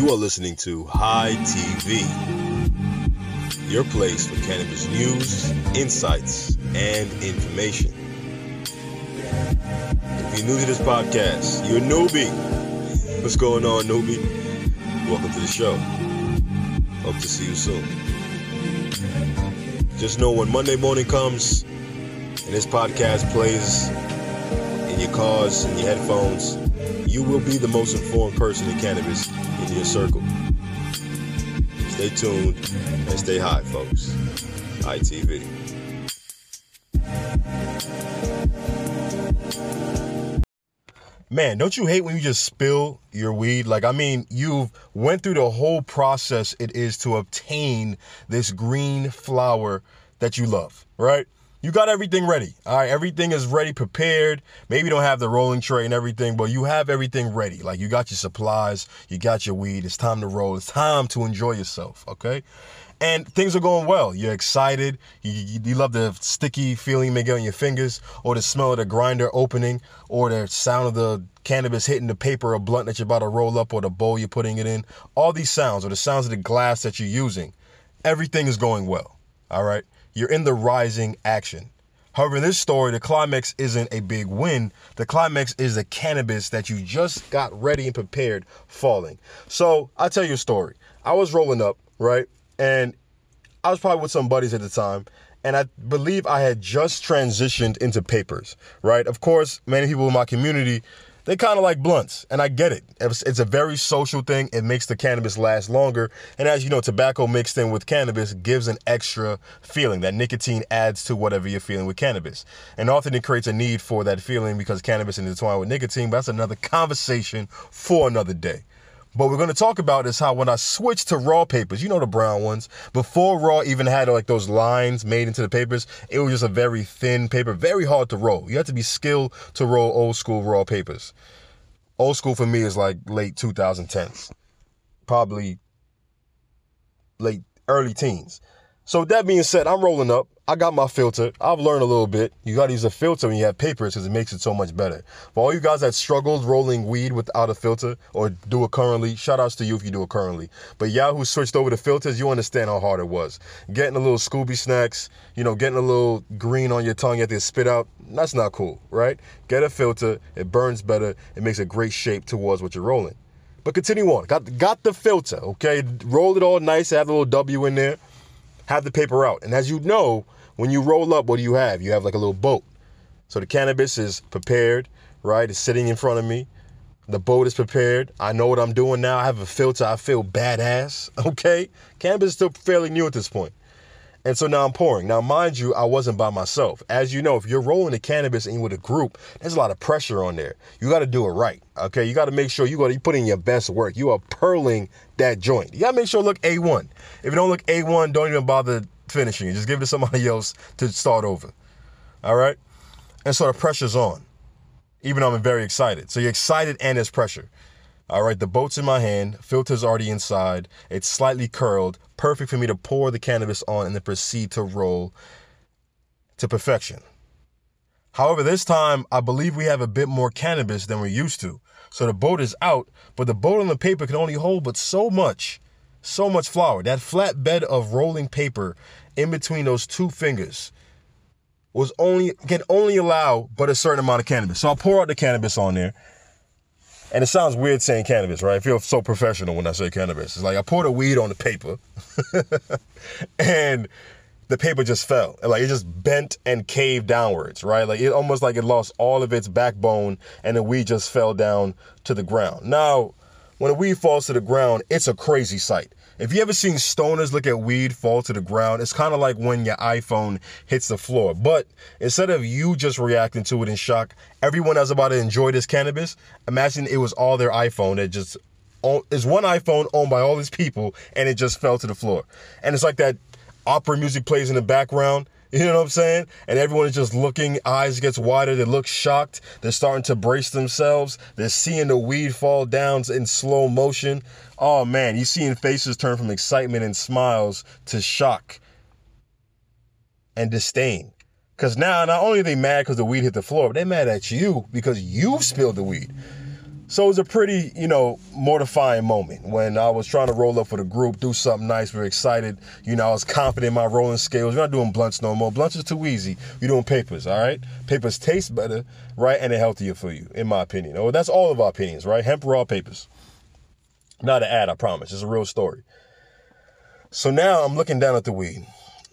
You are listening to High TV, your place for cannabis news, insights, and information. If you're new to this podcast, you're a newbie. What's going on, newbie? Welcome to the show. Hope to see you soon. Just know when Monday morning comes and this podcast plays in your cars and your headphones, you will be the most informed person in cannabis in your circle. Stay tuned and stay high, folks. ITV. Man, don't you hate when you just spill your weed? Like, I mean, you've went through the whole process it is to obtain this green flower that you love, right? You got everything ready. All right, everything is ready, prepared. Maybe you don't have the rolling tray and everything, but you have everything ready. Like you got your supplies, you got your weed. It's time to roll. It's time to enjoy yourself, okay? and things are going well. You're excited. You, you, you, love the sticky feeling you may get on your fingers, or the smell of the grinder opening, or the sound of the cannabis hitting the paper or blunt that you're about to roll up, or the bowl you're putting it in. All these sounds, or the sounds of the glass that you're using, everything is going well. All right? You're in the rising action. However, in this story, the climax isn't a big win. The climax is the cannabis that you just got ready and prepared falling. So I'll tell you a story. I was rolling up, right? and I was probably with some buddies at the time, and I believe I had just transitioned into papers, right? Of course, many people in my community, they kind of like blunts, and I get it. It's, a very social thing. It makes the cannabis last longer, and as you know, tobacco mixed in with cannabis gives an extra feeling. That nicotine adds to whatever you're feeling with cannabis, and often it creates a need for that feeling because cannabis is intertwined with nicotine. But that's another conversation for another day. But we're going to talk about is how when I switched to raw papers, you know the brown ones, before raw even had like those lines made into the papers, it was just a very thin paper, very hard to roll. You have to be skilled to roll old school raw papers. Old school for me is like late 2010s, probably late early teens. So with that being said, I'm rolling up. I got my filter. I've learned a little bit. You got to use a filter when you have papers because it makes it so much better. For all you guys that struggled rolling weed without a filter or do it currently, shout outs to you if you do it currently. But y'all who switched over to filters, you understand how hard it was. Getting a little Scooby snacks, you know, getting a little green on your tongue, you have to spit out. That's not cool, right? Get a filter. It burns better. It makes a great shape towards what you're rolling. But continue on. Got got the filter, okay? Rolled it all nice. add a little W in there. Have the paper out. And as you know, when you roll up, what do you have? You have like a little boat. So the cannabis is prepared, right? It's sitting in front of me. The boat is prepared. I know what I'm doing now. I have a filter. I feel badass. Okay. Cannabis is still fairly new at this point. And so now I'm pouring. Now, mind you, I wasn't by myself. As you know, if you're rolling the cannabis in with a group, there's a lot of pressure on there. You got to do it right. Okay. You got to make sure you got to put in your best work. You are pearling that joint. You got to make sure it look A1. If it don't look A1, don't even bother finishing it. Just give it to somebody else to start over. All right? And so the pressure's on, even though I'm very excited. So you're excited and there's pressure. All right, the boat's in my hand, filter's already inside, it's slightly curled, perfect for me to pour the cannabis on and then proceed to roll to perfection. However, this time I believe we have a bit more cannabis than we're used to. So the boat is out, but the boat on the paper can only hold but so much, so much flour. That flat bed of rolling paper in between those two fingers was only can only allow but a certain amount of cannabis. So I'll pour out the cannabis on there. And it sounds weird saying cannabis, right? I feel so professional when I say cannabis. It's like I poured a weed on the paper and the paper just fell. Like it just bent and caved downwards, right? Like it almost like it lost all of its backbone and the weed just fell down to the ground. Now, when a weed falls to the ground, it's a crazy sight. If you ever seen stoners look at weed fall to the ground, it's kind of like when your iPhone hits the floor. But instead of you just reacting to it in shock, everyone that's about to enjoy this cannabis, imagine it was all their iPhone that just oh, is one iPhone owned by all these people and it just fell to the floor. And it's like that opera music plays in the background you know what I'm saying? And everyone is just looking, eyes gets wider, they look shocked, they're starting to brace themselves, they're seeing the weed fall down in slow motion. Oh man, you seeing faces turn from excitement and smiles to shock and disdain. Cause now not only are they mad because the weed hit the floor, but they're mad at you because you spilled the weed. So it was a pretty, you know, mortifying moment when I was trying to roll up for the group, do something nice. We are excited. You know, I was confident in my rolling skills. We're not doing blunts no more. Blunts is too easy. We're doing papers, all right? Papers taste better, right? And they're healthier for you, in my opinion. Oh, that's all of our opinions, right? Hemp raw papers. Not an ad, I promise. It's a real story. So now I'm looking down at the weed.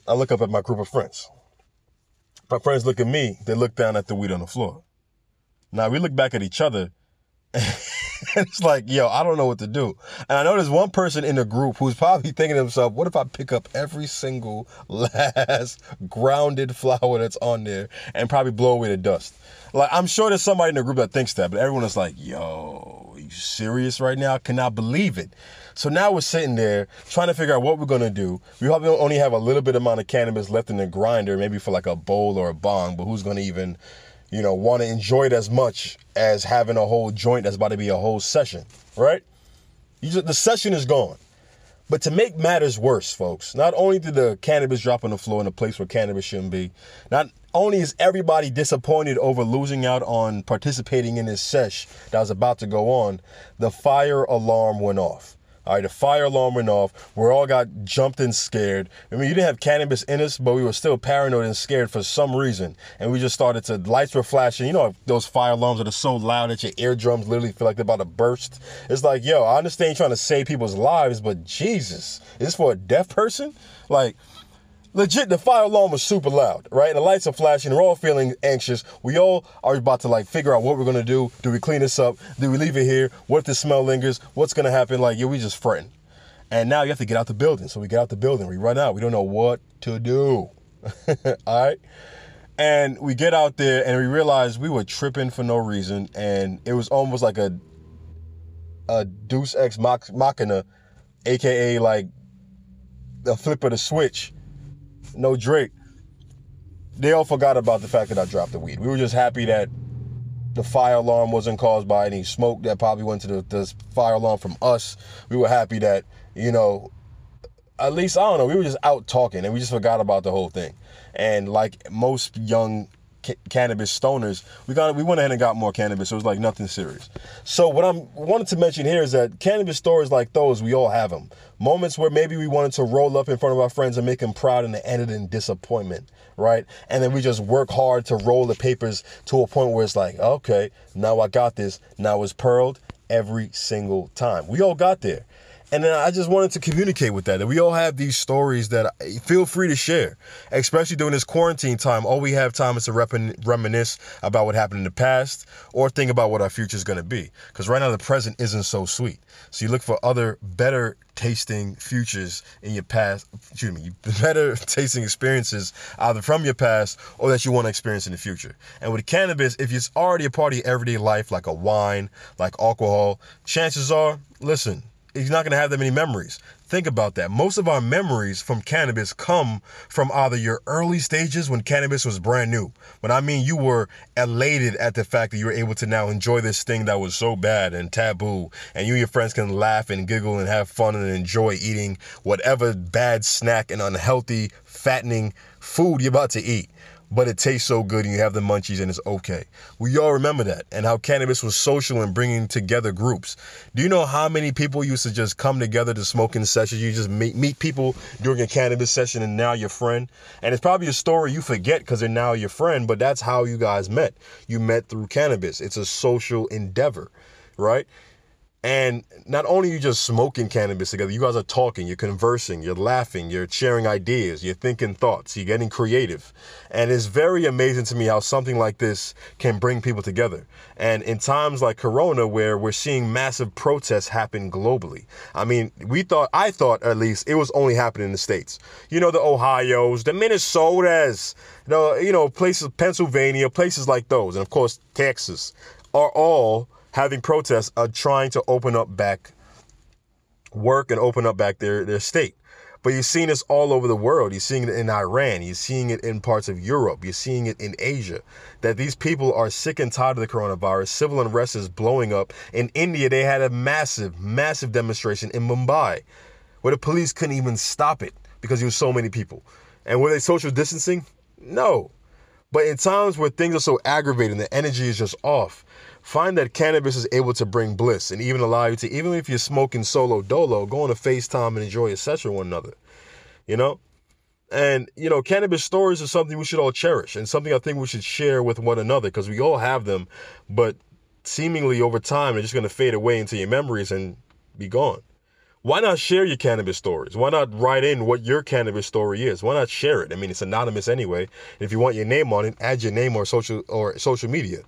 I look up at my group of friends. My friends look at me. They look down at the weed on the floor. Now we look back at each other it's like, yo, I don't know what to do. And I know there's one person in the group who's probably thinking to himself, what if I pick up every single last grounded flower that's on there and probably blow away the dust? Like, I'm sure there's somebody in the group that thinks that, but everyone is like, yo, are you serious right now? I cannot believe it. So now we're sitting there trying to figure out what we're gonna do. We probably only have a little bit amount of cannabis left in the grinder, maybe for like a bowl or a bong, but who's gonna even you know, want to enjoy it as much as having a whole joint that's about to be a whole session, right? You just, the session is gone. But to make matters worse, folks, not only did the cannabis drop on the floor in a place where cannabis shouldn't be, not only is everybody disappointed over losing out on participating in this sesh that was about to go on, the fire alarm went off. All right, the fire alarm went off. We all got jumped and scared. I mean, you didn't have cannabis in us, but we were still paranoid and scared for some reason. And we just started to, lights were flashing. You know, those fire alarms that are so loud that your eardrums literally feel like they're about to burst. It's like, yo, I understand you're trying to save people's lives, but Jesus, is this for a deaf person? Like, legit, the fire alarm was super loud, right? And the lights are flashing. We're all feeling anxious. We all are about to like figure out what we're gonna do. Do we clean this up? Do we leave it here? What if the smell lingers? What's gonna happen? Like, yeah, we just fretting. And now you have to get out the building. So we get out the building. We run out. We don't know what to do. all right. And we get out there and we realize we were tripping for no reason. And it was almost like a a Deus Ex Machina, aka like the flip of the switch no Drake, they all forgot about the fact that I dropped the weed. We were just happy that the fire alarm wasn't caused by any smoke that probably went to the, the fire alarm from us. We were happy that, you know, at least, I don't know, we were just out talking and we just forgot about the whole thing. And like most young cannabis stoners, we got we went ahead and got more cannabis. So it was like nothing serious. So what I'm wanted to mention here is that cannabis stories like those, we all have them. Moments where maybe we wanted to roll up in front of our friends and make them proud and it ended in disappointment, right? And then we just work hard to roll the papers to a point where it's like, okay, now I got this. Now it's pearled every single time. We all got there. And then I just wanted to communicate with that. That we all have these stories that I, feel free to share, especially during this quarantine time. All we have time is to reminisce about what happened in the past or think about what our future is going to be. Because right now the present isn't so sweet. So you look for other better tasting futures in your past, excuse me, better tasting experiences either from your past or that you want to experience in the future. And with cannabis, if it's already a part of your everyday life, like a wine, like alcohol, chances are, listen, he's not going to have that many memories. Think about that. Most of our memories from cannabis come from either your early stages when cannabis was brand new. But I mean you were elated at the fact that you were able to now enjoy this thing that was so bad and taboo, and you and your friends can laugh and giggle and have fun and enjoy eating whatever bad snack and unhealthy, fattening food you're about to eat but it tastes so good and you have the munchies and it's okay. We all remember that and how cannabis was social and bringing together groups. Do you know how many people used to just come together to smoking sessions? You just meet, meet people during a cannabis session and now your friend. And it's probably a story you forget because they're now your friend, but that's how you guys met. You met through cannabis. It's a social endeavor, right? And not only you just smoking cannabis together, you guys are talking, you're conversing, you're laughing, you're sharing ideas, you're thinking thoughts, you're getting creative. And it's very amazing to me how something like this can bring people together. And in times like Corona, where we're seeing massive protests happen globally, I mean, we thought, I thought at least, it was only happening in the States. You know, the Ohio's, the Minnesotas, the, you know, places, Pennsylvania, places like those, and of course, Texas, are all having protests are trying to open up back work and open up back their, their state. But you're seeing this all over the world. You're seeing it in Iran. You're seeing it in parts of Europe. You're seeing it in Asia. That these people are sick and tired of the coronavirus. Civil unrest is blowing up. In India, they had a massive, massive demonstration in Mumbai where the police couldn't even stop it because there were so many people. And were they social distancing? No. But in times where things are so aggravating, the energy is just off. Find that cannabis is able to bring bliss and even allow you to, even if you're smoking solo dolo, go on a FaceTime and enjoy a session with one another. You know? And, you know, cannabis stories are something we should all cherish and something I think we should share with one another because we all have them, but seemingly over time, they're just going to fade away into your memories and be gone. Why not share your cannabis stories? Why not write in what your cannabis story is? Why not share it? I mean, it's anonymous anyway. If you want your name on it, add your name or social or social media.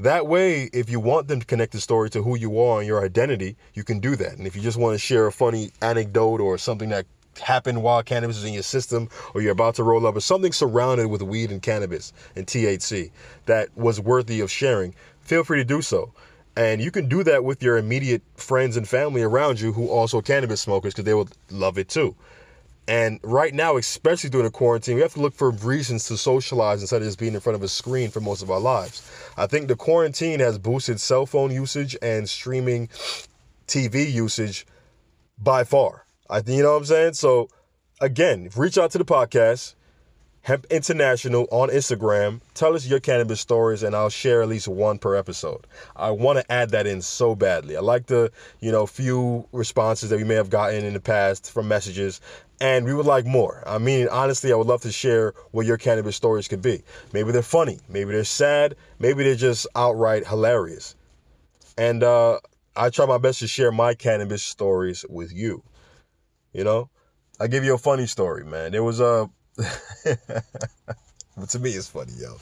That way, if you want them to connect the story to who you are and your identity, you can do that. And if you just want to share a funny anecdote or something that happened while cannabis is in your system or you're about to roll up or something surrounded with weed and cannabis and THC that was worthy of sharing, feel free to do so. And you can do that with your immediate friends and family around you who also cannabis smokers because they will love it too. And right now, especially during the quarantine, we have to look for reasons to socialize instead of just being in front of a screen for most of our lives. I think the quarantine has boosted cell phone usage and streaming TV usage by far. I you know what I'm saying? So again, reach out to the podcast, Hemp International on Instagram. Tell us your cannabis stories, and I'll share at least one per episode. I want to add that in so badly. I like the you know few responses that we may have gotten in the past from messages, and we would like more. I mean, honestly, I would love to share what your cannabis stories could be. Maybe they're funny, maybe they're sad, maybe they're just outright hilarious. And uh, I try my best to share my cannabis stories with you. You know, I give you a funny story, man. There was a to me, it's funny, yo.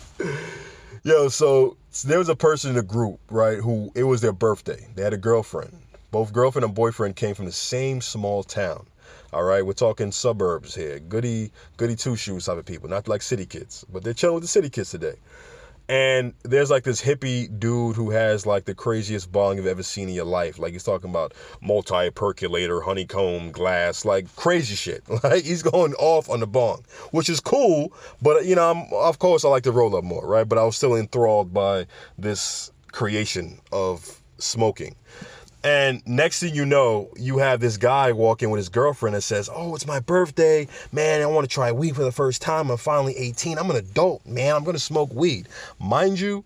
Yo, so, so there was a person in the group, right, who it was their birthday. They had a girlfriend. Both girlfriend and boyfriend came from the same small town. All right, we're talking suburbs here. Goody, goody two shoes type of people, not like city kids, but they're chilling with the city kids today. And there's like this hippie dude who has like the craziest bong you've ever seen in your life. Like he's talking about multi percolator, honeycomb glass, like crazy shit. Like he's going off on the bong, which is cool. But you know, I'm, of course, I like to roll up more, right? But I was still enthralled by this creation of smoking. And next thing you know, you have this guy walking with his girlfriend and says, Oh, it's my birthday. Man, I want to try weed for the first time. I'm finally 18. I'm an adult, man. I'm going to smoke weed. Mind you,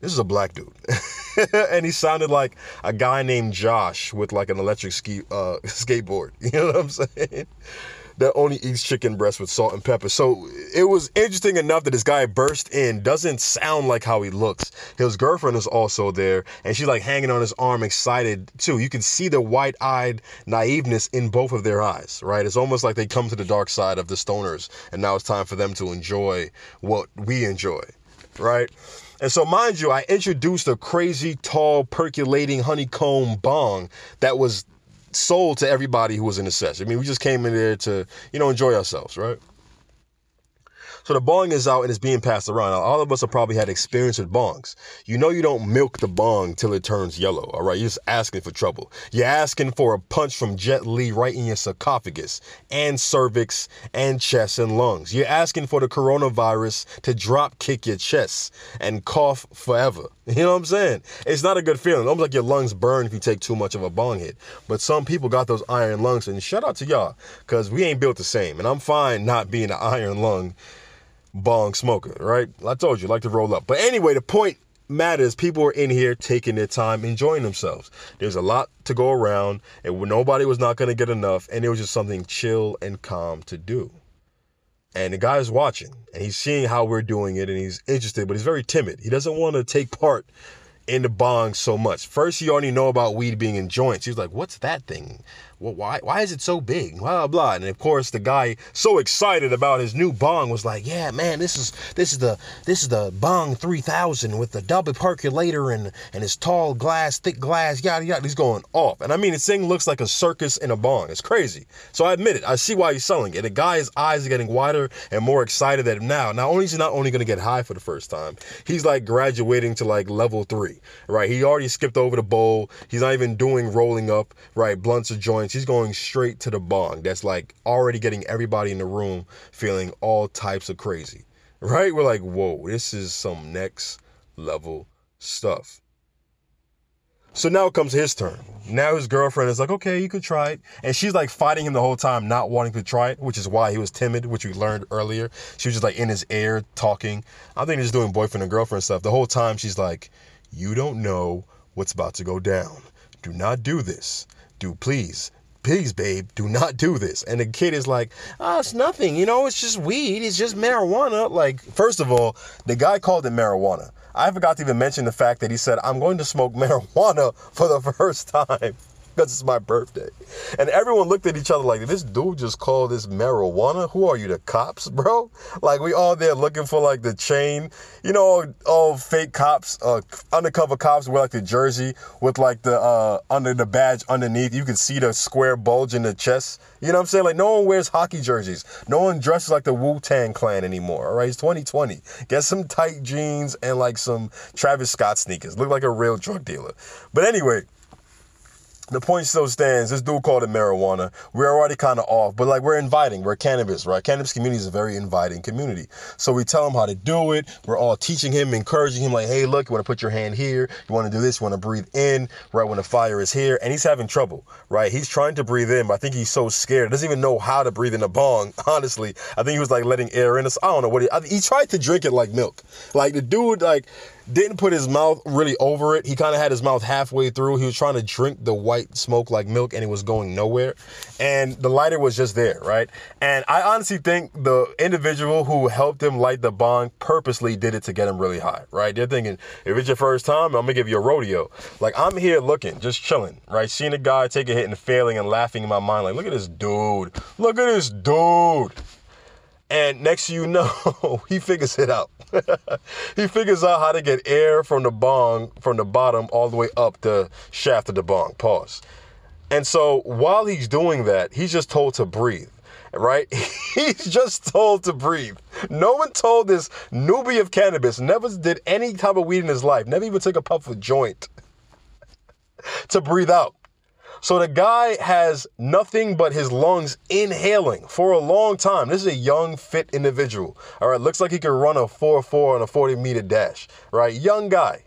this is a black dude. and he sounded like a guy named Josh with like an electric ski uh, skateboard. You know what I'm saying? That only eats chicken breast with salt and pepper. So it was interesting enough that this guy burst in, doesn't sound like how he looks. His girlfriend is also there, and she's like hanging on his arm, excited too. You can see the wide eyed naiveness in both of their eyes, right? It's almost like they come to the dark side of the stoners, and now it's time for them to enjoy what we enjoy, right? And so, mind you, I introduced a crazy, tall, percolating honeycomb bong that was sold to everybody who was in the session. I mean, we just came in there to, you know, enjoy ourselves, right? So the bong is out and it's being passed around. Now, all of us have probably had experience with bongs. You know you don't milk the bong till it turns yellow, all right? You're just asking for trouble. You're asking for a punch from Jet Li right in your sarcophagus and cervix and chest and lungs. You're asking for the coronavirus to drop kick your chest and cough forever. You know what I'm saying? It's not a good feeling. Almost like your lungs burn if you take too much of a bong hit. But some people got those iron lungs, and shout out to y'all, because we ain't built the same. And I'm fine not being an iron lung bong smoker, right? I told you, like to roll up. But anyway, the point matters. People are in here taking their time, enjoying themselves. There's a lot to go around, and nobody was not going to get enough, and it was just something chill and calm to do. And the guy is watching, and he's seeing how we're doing it, and he's interested, but he's very timid. He doesn't want to take part in the bong so much. First, he already know about weed being in joints. He's like, "What's that thing? Well, why why is it so big? Blah blah. And of course, the guy so excited about his new bong was like, yeah, man, this is this is the this is the bong 3000 with the double percolator and and his tall glass, thick glass, yada yada. He's going off, and I mean, this thing looks like a circus in a bong. It's crazy. So I admit it. I see why he's selling it. The guy's eyes are getting wider and more excited at him now. Now, only he's not only going to get high for the first time, he's like graduating to like level three, right? He already skipped over the bowl. He's not even doing rolling up, right? Blunts or joints He's going straight to the bong. That's like already getting everybody in the room feeling all types of crazy. Right? We're like, whoa, this is some next level stuff. So now it comes his turn. Now his girlfriend is like, okay, you could try it. And she's like fighting him the whole time, not wanting to try it, which is why he was timid, which we learned earlier. She was just like in his ear talking. I think he's doing boyfriend and girlfriend stuff. The whole time she's like, you don't know what's about to go down. Do not do this. Do please. Please, babe, do not do this. And the kid is like, oh, it's nothing. You know, it's just weed. It's just marijuana. Like, first of all, the guy called it marijuana. I forgot to even mention the fact that he said, I'm going to smoke marijuana for the first time because it's my birthday. And everyone looked at each other like, this dude just called this marijuana? Who are you, the cops, bro? Like, we all there looking for like the chain. You know, all fake cops, uh, undercover cops wear like the jersey with like the, uh, under the badge underneath. You can see the square bulge in the chest. You know what I'm saying? Like, no one wears hockey jerseys. No one dresses like the Wu Tang Clan anymore, all right? It's 2020. Get some tight jeans and like some Travis Scott sneakers. Look like a real drug dealer. But anyway, the point still stands. This dude called it marijuana. We're already kind of off, but like we're inviting. We're cannabis, right? Cannabis community is a very inviting community. So we tell him how to do it. We're all teaching him, encouraging him, like, hey, look, you want to put your hand here. You want to do this. You want to breathe in, right when the fire is here. And he's having trouble, right? He's trying to breathe in, but I think he's so scared. Doesn't even know how to breathe in a bong. Honestly, I think he was like letting air in. I don't know what he. He tried to drink it like milk. Like the dude, like didn't put his mouth really over it. He kind of had his mouth halfway through. He was trying to drink the white smoke like milk and it was going nowhere. And the lighter was just there, right? And I honestly think the individual who helped him light the bong purposely did it to get him really high, right? They're thinking, if it's your first time, I'm gonna give you a rodeo. Like I'm here looking, just chilling, right? Seeing a guy take a hit and failing and laughing in my mind, like, look at this dude. Look at this dude. And next you know, he figures it out. he figures out how to get air from the bong from the bottom all the way up the shaft of the bong. Pause. And so while he's doing that, he's just told to breathe. Right? he's just told to breathe. No one told this newbie of cannabis, never did any type of weed in his life, never even took a puff of joint to breathe out. So the guy has nothing but his lungs inhaling for a long time. This is a young, fit individual. All right, looks like he could run a 4 4 on a 40 meter dash. Right, young guy.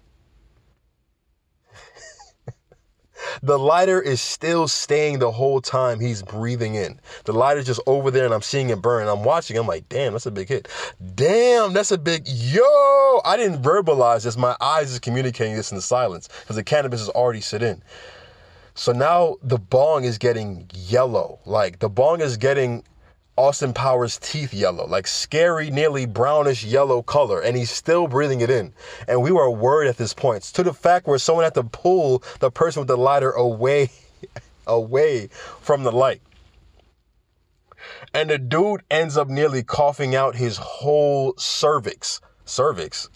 the lighter is still staying the whole time he's breathing in. The lighter's just over there and I'm seeing it burn. I'm watching. I'm like, damn, that's a big hit. Damn, that's a big yo. I didn't verbalize this. My eyes is communicating this in the silence because the cannabis is already set in. So now the bong is getting yellow. Like the bong is getting Austin Powers' teeth yellow, like scary, nearly brownish yellow color, and he's still breathing it in. And we were worried at this point to the fact where someone had to pull the person with the lighter away, away from the light. And the dude ends up nearly coughing out his whole cervix cervix.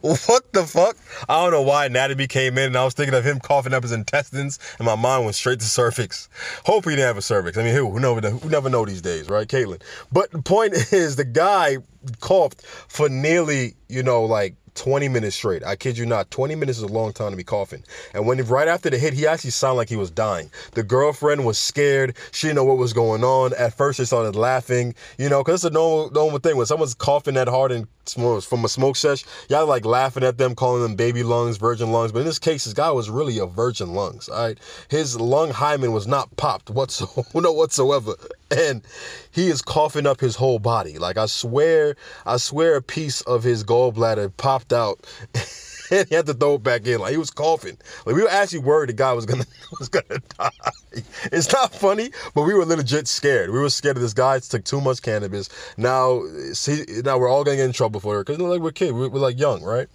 what the fuck? I don't know why anatomy came in and I was thinking of him coughing up his intestines and my mind went straight to cervix. Hope he didn't have a cervix. I mean, who, who, never, who never know these days, right, Caitlin? But the point is the guy coughed for nearly, you know, like 20 minutes straight. I kid you not. 20 minutes is a long time to be coughing. And when right after the hit, he actually sounded like he was dying. The girlfriend was scared. She didn't know what was going on. At first, they started laughing, you know, because it's a normal, normal thing. When someone's coughing that hard and from a smoke sesh, y'all like laughing at them, calling them baby lungs, virgin lungs. But in this case, this guy was really a virgin lungs, all right? His lung hymen was not popped whatsoever, no whatsoever. And he is coughing up his whole body. Like I swear, I swear a piece of his gallbladder popped out. he had to throw it back in. Like he was coughing. Like we were actually worried the guy was gonna was gonna die. It's not funny, but we were legit scared. We were scared of this guy took too much cannabis. Now, see, now we're all gonna get in trouble for it because like we're kids, we're, we're like young, right?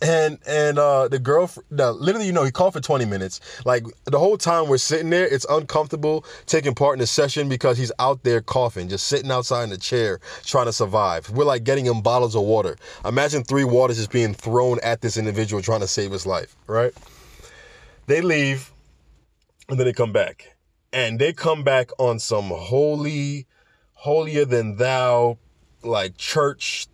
And and uh the girl literally you know he called for 20 minutes. Like the whole time we're sitting there it's uncomfortable taking part in the session because he's out there coughing just sitting outside in the chair trying to survive. We're like getting him bottles of water. Imagine three waters just being thrown at this individual trying to save his life right? They leave and then they come back. And they come back on some holy holier than thou like church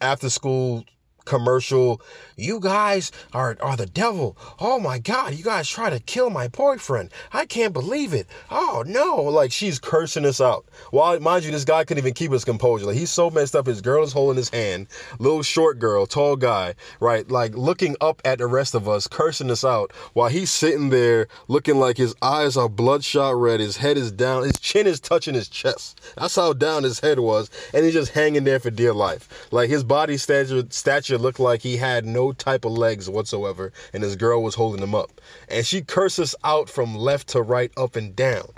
after school commercial. You guys are, are the devil. Oh my God, you guys try to kill my boyfriend. I can't believe it. Oh no. Like she's cursing us out. While, mind you, this guy couldn't even keep his composure. Like he's so messed up. His girl is holding his hand. Little short girl, tall guy, right? Like looking up at the rest of us, cursing us out while he's sitting there looking like his eyes are bloodshot red. His head is down. His chin is touching his chest. That's how down his head was. And he's just hanging there for dear life. Like his body stature, stature looked like he had no type of legs whatsoever, and his girl was holding him up. And she curses out from left to right, up and down.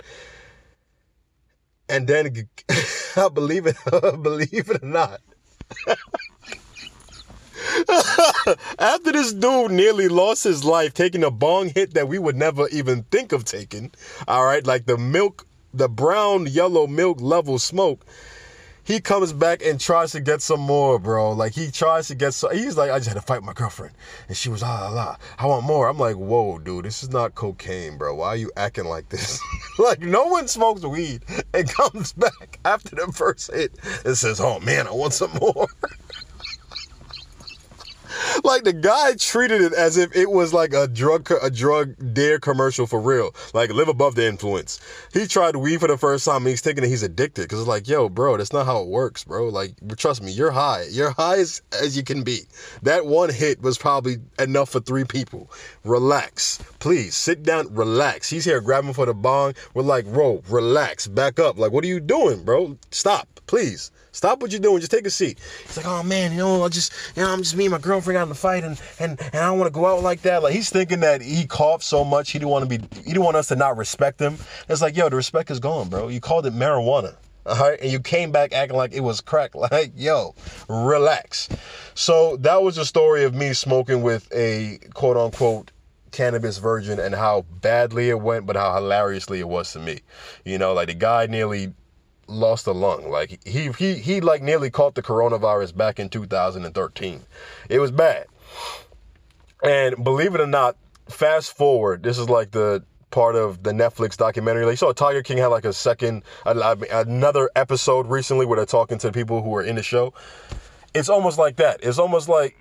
And then, I believe it, believe it or not. After this dude nearly lost his life taking a bong hit that we would never even think of taking, all right, like the milk, the brown yellow milk level smoke, he comes back and tries to get some more, bro. Like he tries to get so he's like, I just had to fight my girlfriend. And she was ah la, I want more. I'm like, whoa, dude, this is not cocaine, bro. Why are you acting like this? like no one smokes weed and comes back after the first hit and says, Oh man, I want some more. like the guy treated it as if it was like a drug a drug dare commercial for real. Like live above the influence. He tried weed for the first time. And he's thinking that he's addicted because it's like, yo, bro, that's not how it works, bro. Like, trust me, you're high. You're high as, as you can be. That one hit was probably enough for three people. Relax, please sit down. Relax. He's here grabbing for the bong. We're like, bro, relax, back up. Like, what are you doing, bro? Stop, please. Stop what you're doing. Just take a seat. He's like, oh man, you know, I just, you know, I'm just me and my girlfriend got in the fight, and and and I don't want to go out like that. Like he's thinking that he coughed so much, he didn't want to be, he didn't want us to not respect him. It's like, yo, the respect is gone, bro. You called it marijuana. All right, and you came back acting like it was crack. Like, yo, relax. So that was a story of me smoking with a quote unquote cannabis virgin and how badly it went, but how hilariously it was to me. You know, like the guy nearly lost a lung. Like he he he like nearly caught the coronavirus back in 2013. It was bad. And believe it or not, fast forward, this is like the part of the Netflix documentary. Like you saw Tiger King had like a second another episode recently where they're talking to people who are in the show. It's almost like that. It's almost like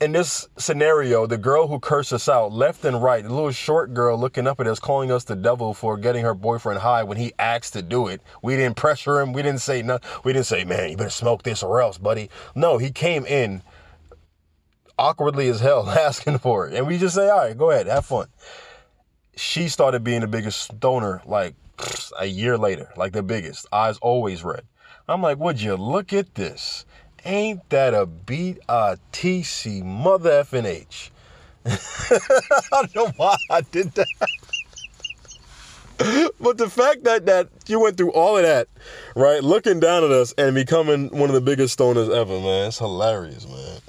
in this scenario, the girl who cursed us out left and right, the little short girl looking up at us, calling us the devil for getting her boyfriend high when he asked to do it. We didn't pressure him. We didn't say no. We didn't say, man, you better smoke this or else, buddy. No, he came in awkwardly as hell asking for it. And we just say, all right, go ahead, have fun. She started being the biggest stoner like a year later, like the biggest. Eyes always red. I'm like, would you look at this? Ain't that a beat a TC mother effing H? I don't know why I did that. but the fact that that you went through all of that, right, looking down at us and becoming one of the biggest stoners ever, man, it's hilarious, man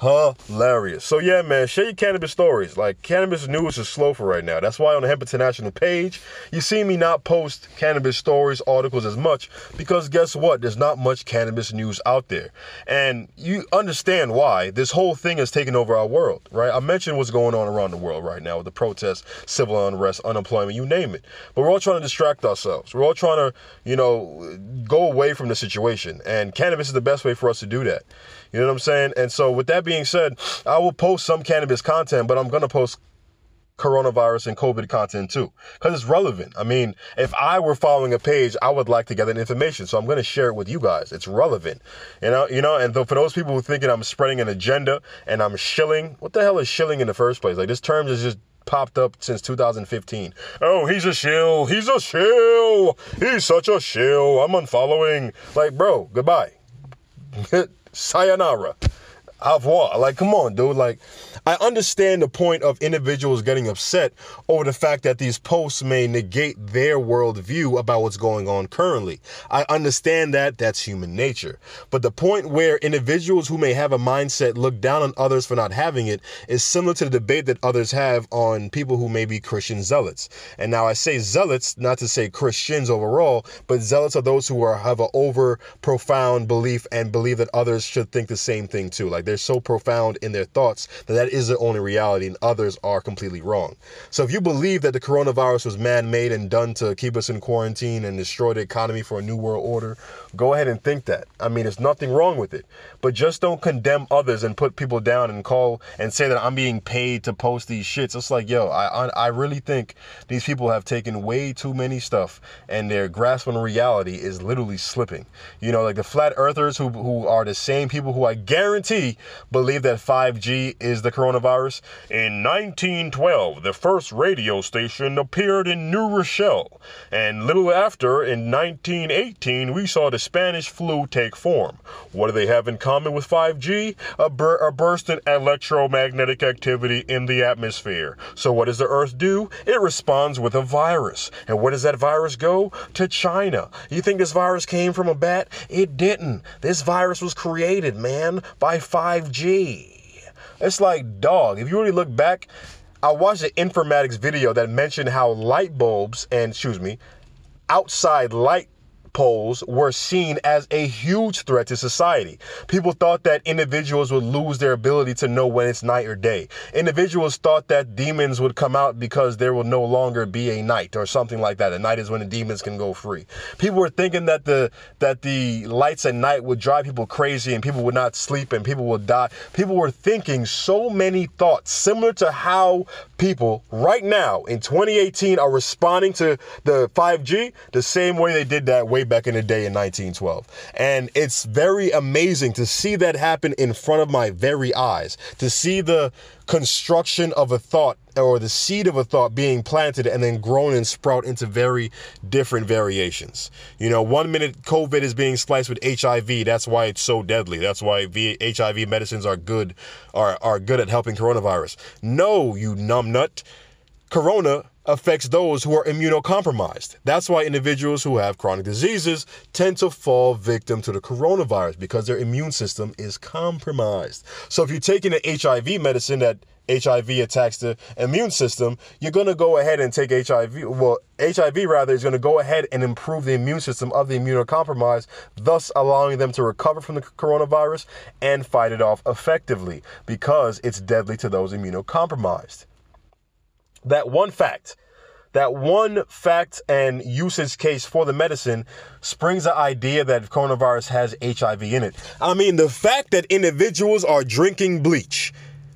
hilarious. So yeah, man, share your cannabis stories. Like cannabis news is slow for right now. That's why on the Hemp International page, you see me not post cannabis stories, articles as much because guess what? There's not much cannabis news out there. And you understand why this whole thing has taken over our world, right? I mentioned what's going on around the world right now with the protests, civil unrest, unemployment, you name it. But we're all trying to distract ourselves. We're all trying to, you know, go away from the situation. And cannabis is the best way for us to do that. You know what I'm saying? And so, with that being said, I will post some cannabis content, but I'm going to post coronavirus and COVID content too, because it's relevant. I mean, if I were following a page, I would like to gather information, so I'm going to share it with you guys. It's relevant, you know. You know, and for those people who thinking I'm spreading an agenda and I'm shilling, what the hell is shilling in the first place? Like this term is just popped up since 2015. Oh, he's a shill. He's a shill. He's such a shill. I'm unfollowing. Like, bro, goodbye. sayonara. Au revoir. Like, come on, dude. Like, I understand the point of individuals getting upset over the fact that these posts may negate their worldview about what's going on currently. I understand that that's human nature. But the point where individuals who may have a mindset look down on others for not having it is similar to the debate that others have on people who may be Christian zealots. And now I say zealots, not to say Christians overall, but zealots are those who are have an over profound belief and believe that others should think the same thing too. Like they're so profound in their thoughts that that is the only reality and others are completely wrong. So if you believe that the coronavirus was man-made and done to keep us in quarantine and destroy the economy for a new world order, go ahead and think that. I mean, there's nothing wrong with it. But just don't condemn others and put people down and call and say that I'm being paid to post these shits. It's like, yo, I I really think these people have taken way too many stuff and their grasp on reality is literally slipping. You know, like the flat earthers who who are the same people who I guarantee believe that 5G is the coronavirus. In 1912, the first radio station appeared in New Rochelle, and little after in 1918 we saw the Spanish flu take form. What do they have in common with 5G? A, bur- a burst in electromagnetic activity in the atmosphere. So what does the Earth do? It responds with a virus. And where does that virus go? To China. You think this virus came from a bat? It didn't. This virus was created, man, by 5G. It's like, dog, if you really look back, I watched an informatics video that mentioned how light bulbs and, excuse me, outside light poles were seen as a huge threat to society. People thought that individuals would lose their ability to know when it's night or day. Individuals thought that demons would come out because there will no longer be a night or something like that. The night is when the demons can go free. People were thinking that the that the lights at night would drive people crazy and people would not sleep and people would die. People were thinking so many thoughts similar to how people right now in 2018 are responding to the 5G the same way they did that way back in the day in 1912. And it's very amazing to see that happen in front of my very eyes, to see the construction of a thought or the seed of a thought being planted and then grown and sprout into very different variations. You know, one minute COVID is being spliced with HIV. That's why it's so deadly. That's why HIV medicines are good, are, are good at helping coronavirus. No, you numbnut. Corona affects those who are immunocompromised. That's why individuals who have chronic diseases tend to fall victim to the coronavirus because their immune system is compromised. So if you're taking an HIV medicine that HIV attacks the immune system, you're going to go ahead and take HIV. Well, HIV rather is going to go ahead and improve the immune system of the immunocompromised, thus allowing them to recover from the coronavirus and fight it off effectively because it's deadly to those immunocompromised that one fact, that one fact and usage case for the medicine springs the idea that coronavirus has HIV in it. I mean, the fact that individuals are drinking bleach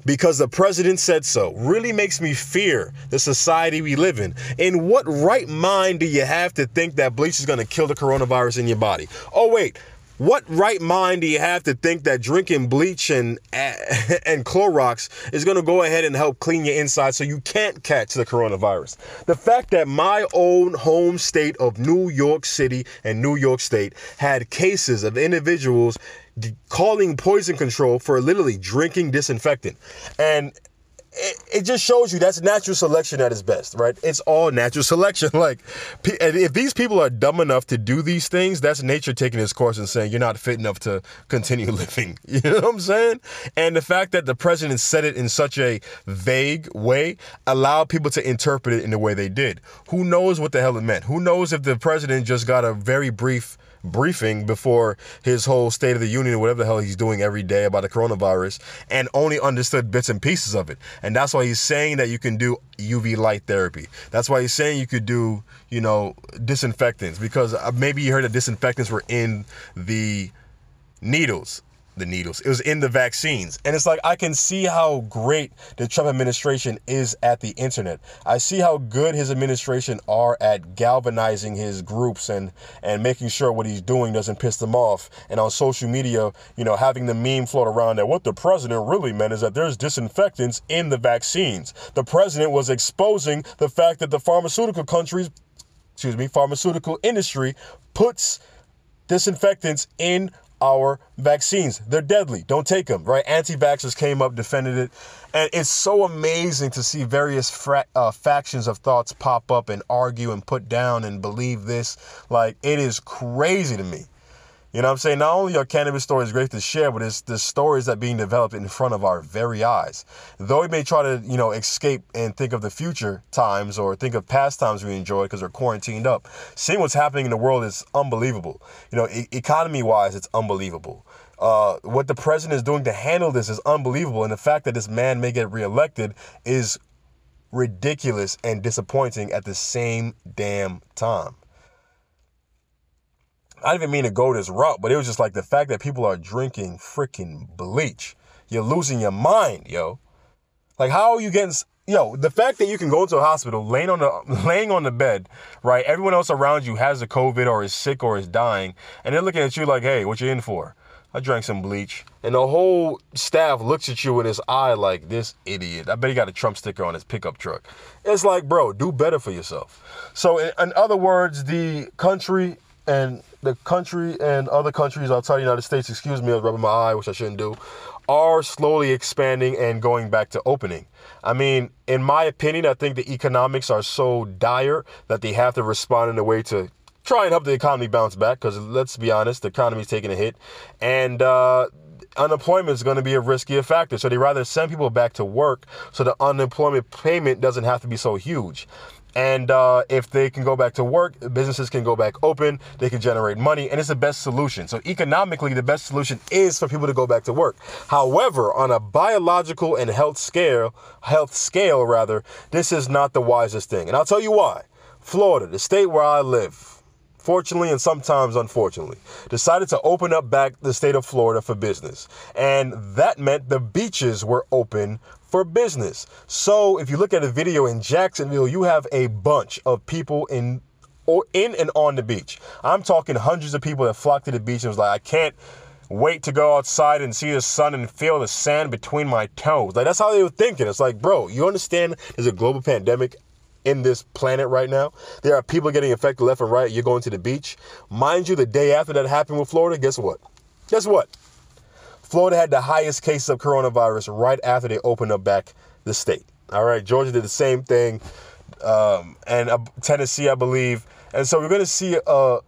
because the president said so really makes me fear the society we live in. In what right mind do you have to think that bleach is going to kill the coronavirus in your body? Oh, wait, what right mind do you have to think that drinking bleach and and Clorox is going to go ahead and help clean your inside so you can't catch the coronavirus? The fact that my own home state of New York City and New York State had cases of individuals calling poison control for literally drinking disinfectant. And it, it just shows you that's natural selection at its best, right? It's all natural selection. Like, if these people are dumb enough to do these things, that's nature taking its course and saying you're not fit enough to continue living. You know what I'm saying? And the fact that the president said it in such a vague way allowed people to interpret it in the way they did. Who knows what the hell it meant? Who knows if the president just got a very brief briefing before his whole State of the Union or whatever the hell he's doing every day about the coronavirus and only understood bits and pieces of it. And that's why he's saying that you can do UV light therapy. That's why he's saying you could do, you know, disinfectants because uh, maybe you heard that disinfectants were in the needles the needles. It was in the vaccines. And it's like I can see how great the Trump administration is at the internet. I see how good his administration are at galvanizing his groups and and making sure what he's doing doesn't piss them off. And on social media, you know, having the meme float around that what the president really meant is that there's disinfectants in the vaccines. The president was exposing the fact that the pharmaceutical countries, excuse me, pharmaceutical industry puts disinfectants in our vaccines. They're deadly. Don't take them, right? Anti vaxxers came up, defended it. And it's so amazing to see various fra- uh, factions of thoughts pop up and argue and put down and believe this. Like, it is crazy to me. You know what I'm saying? Not only are cannabis stories great to share, but it's the stories that being developed in front of our very eyes. Though we may try to, you know, escape and think of the future times or think of past times we enjoyed because we're quarantined up, seeing what's happening in the world is unbelievable. You know, e- economy wise, it's unbelievable. Uh, what the president is doing to handle this is unbelievable, and the fact that this man may get reelected is ridiculous and disappointing at the same damn time. I didn't even mean to go this route, but it was just like the fact that people are drinking freaking bleach. You're losing your mind, yo. Like, how are you getting? Yo, the fact that you can go into a hospital, laying on the laying on the bed, right? Everyone else around you has the COVID or is sick or is dying, and they're looking at you like, "Hey, what you in for?" I drank some bleach. And the whole staff looks at you with his eye like this idiot. I bet he got a Trump sticker on his pickup truck. It's like, bro, do better for yourself. So, in, in other words, the country and the country and other countries outside the United States, excuse me, I was rubbing my eye, which I shouldn't do, are slowly expanding and going back to opening. I mean, in my opinion, I think the economics are so dire that they have to respond in a way to try and help the economy bounce back because let's be honest, the economy's taking a hit. And, uh, unemployment is going to be a riskier factor. So they rather send people back to work so the unemployment payment doesn't have to be so huge. And uh, if they can go back to work, businesses can go back open, they can generate money, and it's the best solution. So, economically, the best solution is for people to go back to work. However, on a biological and health scale, health scale rather, this is not the wisest thing. And I'll tell you why. Florida, the state where I live, fortunately and sometimes unfortunately, decided to open up back the state of Florida for business. And that meant the beaches were open for business. So if you look at a video in Jacksonville, you have a bunch of people in or in and on the beach. I'm talking hundreds of people that flocked to the beach and was like, I can't wait to go outside and see the sun and feel the sand between my toes. Like that's how they were thinking. It's like, bro, you understand there's a global pandemic in this planet right now. There are people getting infected left and right. You're going to the beach. Mind you, the day after that happened with Florida, guess what? Guess what? Florida had the highest cases of coronavirus right after they opened up back the state. All right, Georgia did the same thing, um, and uh, Tennessee, I believe. And so we're going to see a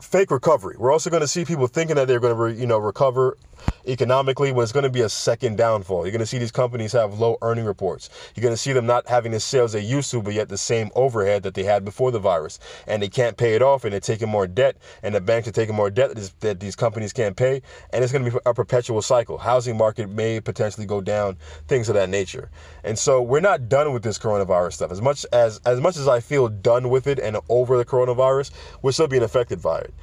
fake recovery. We're also going to see people thinking that they're going to, re, you know, recover economically when it's going to be a second downfall. You're going to see these companies have low earning reports. You're going to see them not having the sales they used to, but yet the same overhead that they had before the virus. And they can't pay it off, and they're taking more debt, and the banks are taking more debt that these companies can't pay. And it's going to be a perpetual cycle. Housing market may potentially go down, things of that nature. And so we're not done with this coronavirus stuff. As much as as much as I feel done with it and over the coronavirus, we're still being affected by it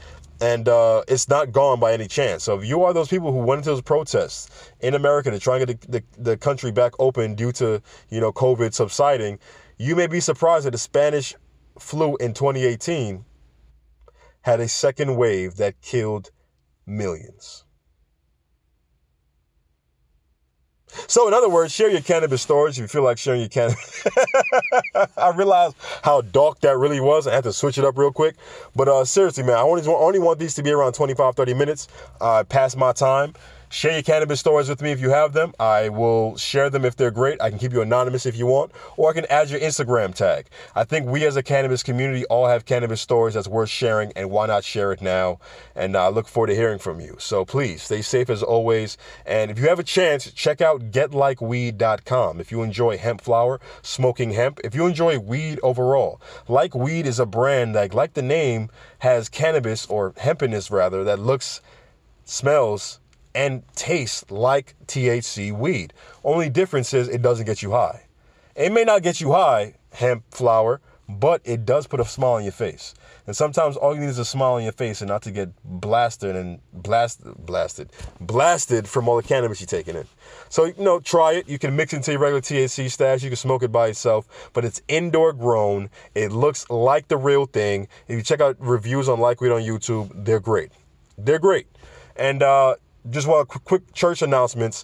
and uh, it's not gone by any chance. So if you are those people who went into those protests in America to try and get the, the, the, country back open due to you know COVID subsiding, you may be surprised that the Spanish flu in 2018 had a second wave that killed millions. So, in other words, share your cannabis stories if you feel like sharing your cannabis. I realized how dark that really was. I had to switch it up real quick. But uh, seriously, man, I only, only want these to be around 25, 30 minutes uh, past my time. Share your cannabis stories with me if you have them. I will share them if they're great. I can keep you anonymous if you want, or I can add your Instagram tag. I think we as a cannabis community all have cannabis stories that's worth sharing, and why not share it now? And I look forward to hearing from you. So please stay safe as always. And if you have a chance, check out getlikeweed.com. If you enjoy hemp flower, smoking hemp, if you enjoy weed overall, Like Weed is a brand that, like the name, has cannabis or hempiness rather that looks, smells, and tastes like THC weed. Only difference is it doesn't get you high. It may not get you high, hemp flower, but it does put a smile on your face. And sometimes all you need is a smile on your face and not to get blasted and blasted, blasted, blasted from all the cannabis you're taking in. So, you know, try it. You can mix it into your regular THC stash. You can smoke it by itself, but it's indoor grown. It looks like the real thing. If you check out reviews on Like Weed on YouTube, they're great. They're great. And uh, just want quick church announcements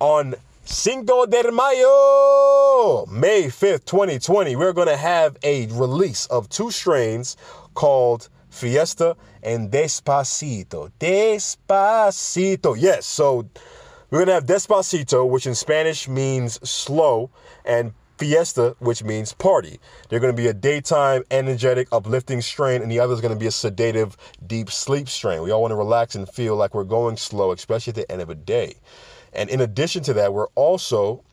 on Cinco de Mayo, May 5th, 2020. We're going to have a release of two strains called Fiesta and Despacito. Despacito. Yes, so we're going to have Despacito, which in Spanish means slow, and Fiesta, which means party. They're going to be a daytime, energetic, uplifting strain, and the other is going to be a sedative, deep sleep strain. We all want to relax and feel like we're going slow, especially at the end of a day. And in addition to that, we're also,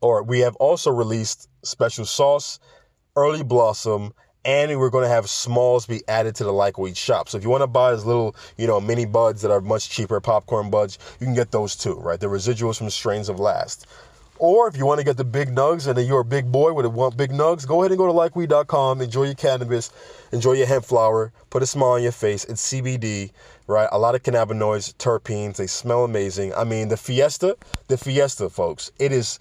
or we have also released special sauce, early blossom, and we're going to have smalls be added to the like weed shop. So if you want to buy those little, you know, mini buds that are much cheaper, popcorn buds, you can get those too, right? The residuals from strains of last. Or if you want to get the big nugs and you're a big boy with want big nugs, go ahead and go to likeweed.com, enjoy your cannabis, enjoy your hemp flower, put a smile on your face. It's CBD, right? A lot of cannabinoids, terpenes, they smell amazing. I mean, the Fiesta, the Fiesta, folks, it is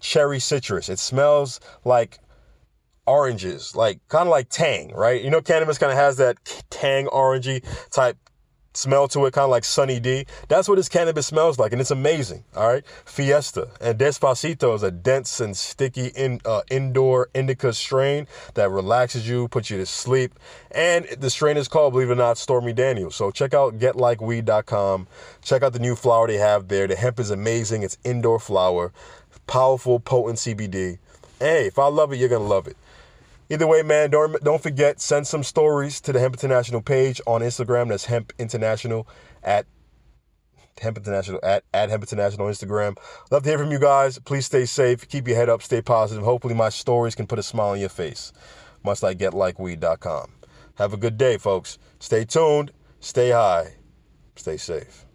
cherry citrus. It smells like oranges, like kind of like tang, right? You know, cannabis kind of has that tang orangey type smell to it, kind of like Sunny D. That's what this cannabis smells like, and it's amazing. All right, Fiesta and Despacito is a dense and sticky in, uh, indoor indica strain that relaxes you, puts you to sleep, and the strain is called, believe it or not, Stormy Daniels. So check out getlikeweed.com. Check out the new flower they have there. The hemp is amazing. It's indoor flower, powerful, potent CBD. Hey, if I love it, you're gonna love it. Either way, man, don't don't forget send some stories to the Hemp International page on Instagram. That's Hemp International at Hemp International at, at Hemp International on Instagram. Love to hear from you guys. Please stay safe. Keep your head up. Stay positive. Hopefully, my stories can put a smile on your face. must Much like getlikeweed.com. Have a good day, folks. Stay tuned. Stay high. Stay safe.